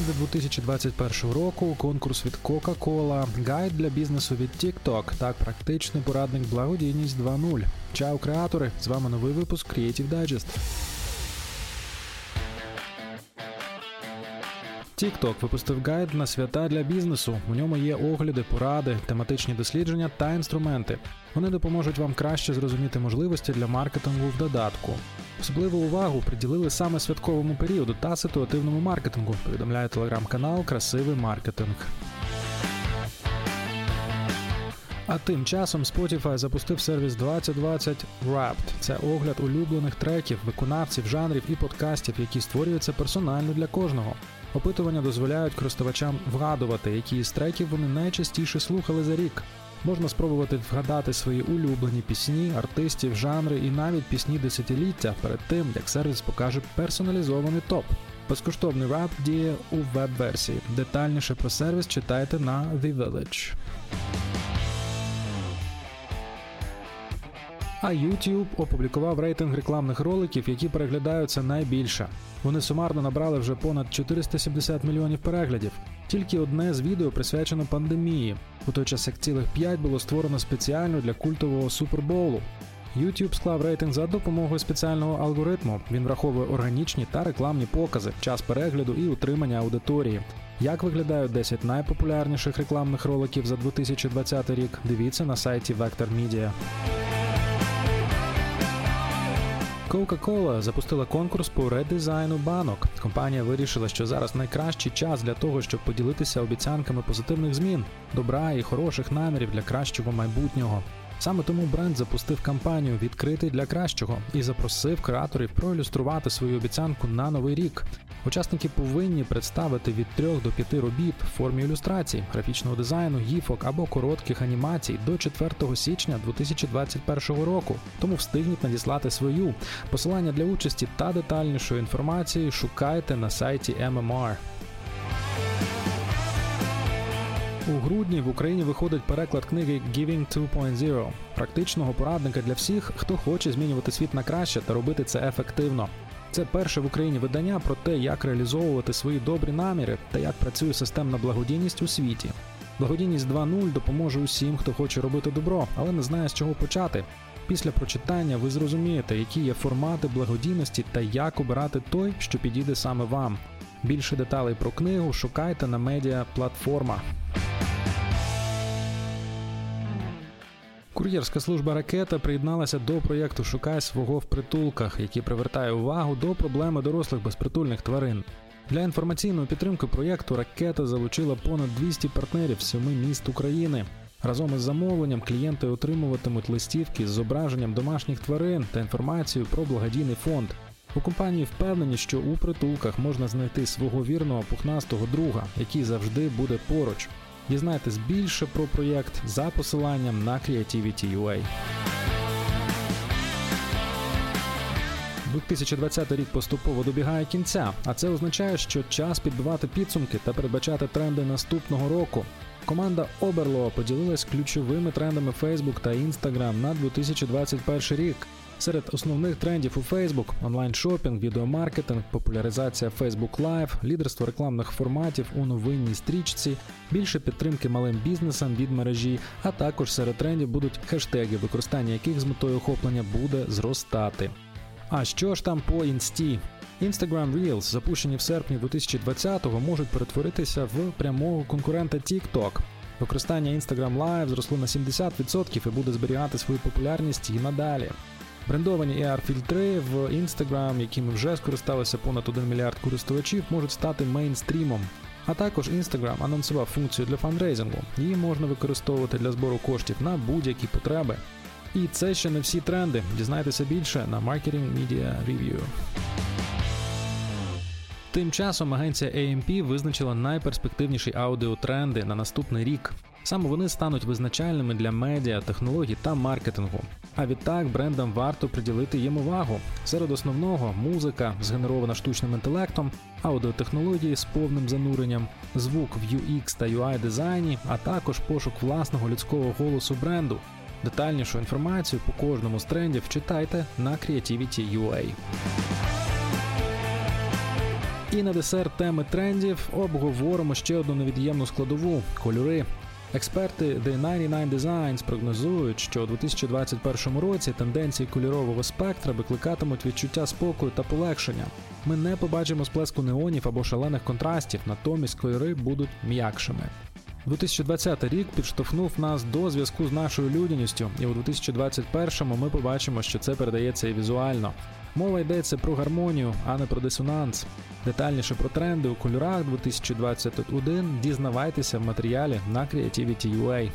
тренди 2021 року, конкурс від Coca-Cola, гайд для бізнесу від TikTok та практичний порадник благодійність 2.0. Чао, креатори! З вами новий випуск Creative Digest. TikTok випустив гайд на свята для бізнесу. У ньому є огляди, поради, тематичні дослідження та інструменти. Вони допоможуть вам краще зрозуміти можливості для маркетингу в додатку. Особливу увагу приділили саме святковому періоду та ситуативному маркетингу. Повідомляє телеграм-канал Красивий маркетинг. А тим часом Spotify запустив сервіс 2020 Wrapped. Це огляд улюблених треків, виконавців, жанрів і подкастів, які створюються персонально для кожного. Опитування дозволяють користувачам вгадувати, які з треків вони найчастіше слухали за рік. Можна спробувати вгадати свої улюблені пісні, артистів, жанри і навіть пісні десятиліття перед тим, як сервіс покаже персоналізований топ. Безкоштовний рап діє у веб-версії. Детальніше про сервіс читайте на The Village. А YouTube опублікував рейтинг рекламних роликів, які переглядаються найбільше. Вони сумарно набрали вже понад 470 мільйонів переглядів. Тільки одне з відео присвячено пандемії, у той час як цілих 5 було створено спеціально для культового супербоулу. YouTube склав рейтинг за допомогою спеціального алгоритму. Він враховує органічні та рекламні покази, час перегляду і утримання аудиторії. Як виглядають 10 найпопулярніших рекламних роликів за 2020 рік? Дивіться на сайті Vector Media. Coca-Cola запустила конкурс по редизайну банок. Компанія вирішила, що зараз найкращий час для того, щоб поділитися обіцянками позитивних змін, добра і хороших намірів для кращого майбутнього. Саме тому бренд запустив кампанію Відкритий для кращого і запросив креаторів проілюструвати свою обіцянку на новий рік. Учасники повинні представити від 3 до 5 робіт в формі ілюстрацій, графічного дизайну, гіфок або коротких анімацій до 4 січня 2021 року. Тому встигніть надіслати свою посилання для участі та детальнішої інформації шукайте на сайті MMR. У грудні в Україні виходить переклад книги Giving 2.0 практичного порадника для всіх, хто хоче змінювати світ на краще та робити це ефективно. Це перше в Україні видання про те, як реалізовувати свої добрі наміри та як працює системна благодійність у світі. Благодійність 2.0 допоможе усім, хто хоче робити добро, але не знає з чого почати. Після прочитання ви зрозумієте, які є формати благодійності та як обирати той, що підійде саме вам. Більше деталей про книгу шукайте на медіа Кур'єрська служба ракета приєдналася до проєкту Шукай свого в притулках, який привертає увагу до проблеми дорослих безпритульних тварин. Для інформаційної підтримки проєкту ракета залучила понад 200 партнерів з семи міст України. Разом із замовленням клієнти отримуватимуть листівки з зображенням домашніх тварин та інформацією про благодійний фонд. У компанії впевнені, що у притулках можна знайти свого вірного пухнастого друга, який завжди буде поруч. Дізнайтесь більше про проєкт за посиланням на Creativity.ua. 2020 рік поступово добігає кінця, а це означає, що час підбивати підсумки та передбачати тренди наступного року. Команда Oberlo поділилась ключовими трендами Facebook та Instagram на 2021 рік. Серед основних трендів у Facebook – онлайн-шопінг, відеомаркетинг, популяризація Facebook Live, лідерство рекламних форматів у новинній стрічці, більше підтримки малим бізнесам від мережі, а також серед трендів будуть хештеги, використання яких з метою охоплення буде зростати. А що ж там по інсті? Instagram Reels, запущені в серпні 2020-го, можуть перетворитися в прямого конкурента TikTok. Використання Instagram Live зросло на 70% і буде зберігати свою популярність і надалі. Брендовані AR-фільтри в Instagram, якими вже скористалися понад 1 мільярд користувачів, можуть стати мейнстрімом. А також Instagram анонсував функцію для фандрейзингу. Її можна використовувати для збору коштів на будь-які потреби. І це ще не всі тренди. Дізнайтеся більше на Marketing Media Review. Тим часом агенція AMP визначила найперспективніші аудіотренди на наступний рік. Саме вони стануть визначальними для медіа, технологій та маркетингу. А відтак брендам варто приділити їм увагу. Серед основного музика, згенерована штучним інтелектом, аудіотехнології з повним зануренням, звук в UX та UI дизайні, а також пошук власного людського голосу бренду. Детальнішу інформацію по кожному з трендів читайте на Creativity.ua. І на десерт теми трендів обговоримо ще одну невід'ємну складову кольори. Експерти The 99 Designs прогнозують, що у 2021 році тенденції кольорового спектра викликатимуть відчуття спокою та полегшення. Ми не побачимо сплеску неонів або шалених контрастів, натомість кольори будуть м'якшими. 2020 рік підштовхнув нас до зв'язку з нашою людяністю, і у 2021-му ми побачимо, що це передається і візуально. Мова йдеться про гармонію, а не про дисонанс. Детальніше про тренди у кольорах 2021 дізнавайтеся в матеріалі на Creativity.ua.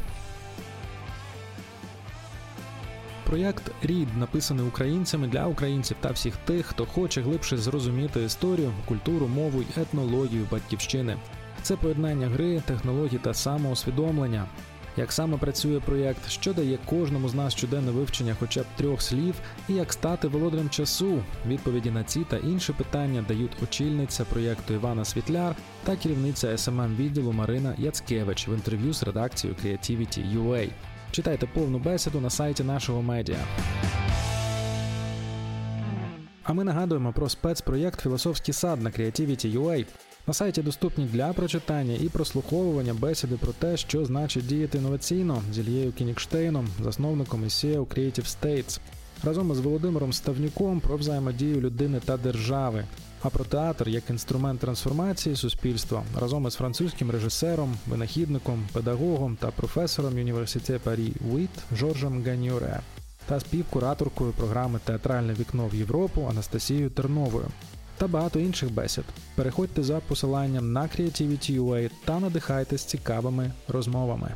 Проєкт Рід написаний українцями для українців та всіх тих, хто хоче глибше зрозуміти історію, культуру, мову й етнологію батьківщини. Це поєднання гри, технологій та самоусвідомлення. Як саме працює проєкт, що дає кожному з нас щоденне вивчення хоча б трьох слів, і як стати володарем часу? Відповіді на ці та інші питання дають очільниця проєкту Івана Світляр та керівниця СММ відділу Марина Яцкевич в інтерв'ю з редакцією Creativity.ua. Читайте повну бесіду на сайті нашого медіа. А ми нагадуємо про спецпроєкт Філософський сад на Creativity.ua. На сайті доступні для прочитання і прослуховування бесіди про те, що значить діяти інноваційно з Ільєю Кінікштейном, засновником і SEO Creative States, разом із Володимиром Ставнюком про взаємодію людини та держави. А про театр як інструмент трансформації суспільства разом із французьким режисером, винахідником, педагогом та професором університету Парі Уіт Жоржем Ганьюре та співкураторкою програми Театральне вікно в Європу Анастасією Терновою та багато інших бесід. Переходьте за посиланням на Creativity.ua та надихайтесь цікавими розмовами.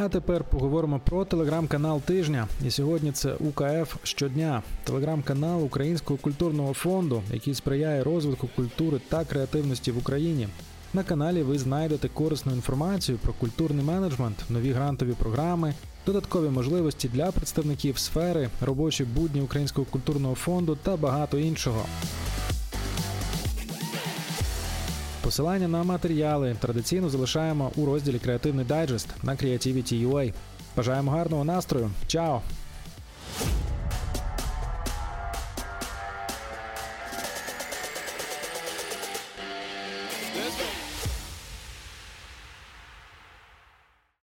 А тепер поговоримо про телеграм-канал тижня. І сьогодні це УКФ щодня, телеграм-канал Українського культурного фонду, який сприяє розвитку культури та креативності в Україні. На каналі ви знайдете корисну інформацію про культурний менеджмент, нові грантові програми, додаткові можливості для представників сфери, робочі будні Українського культурного фонду та багато іншого. Посилання на матеріали традиційно залишаємо у розділі Креативний дайджест на Creativity.ua. Бажаємо гарного настрою. Чао!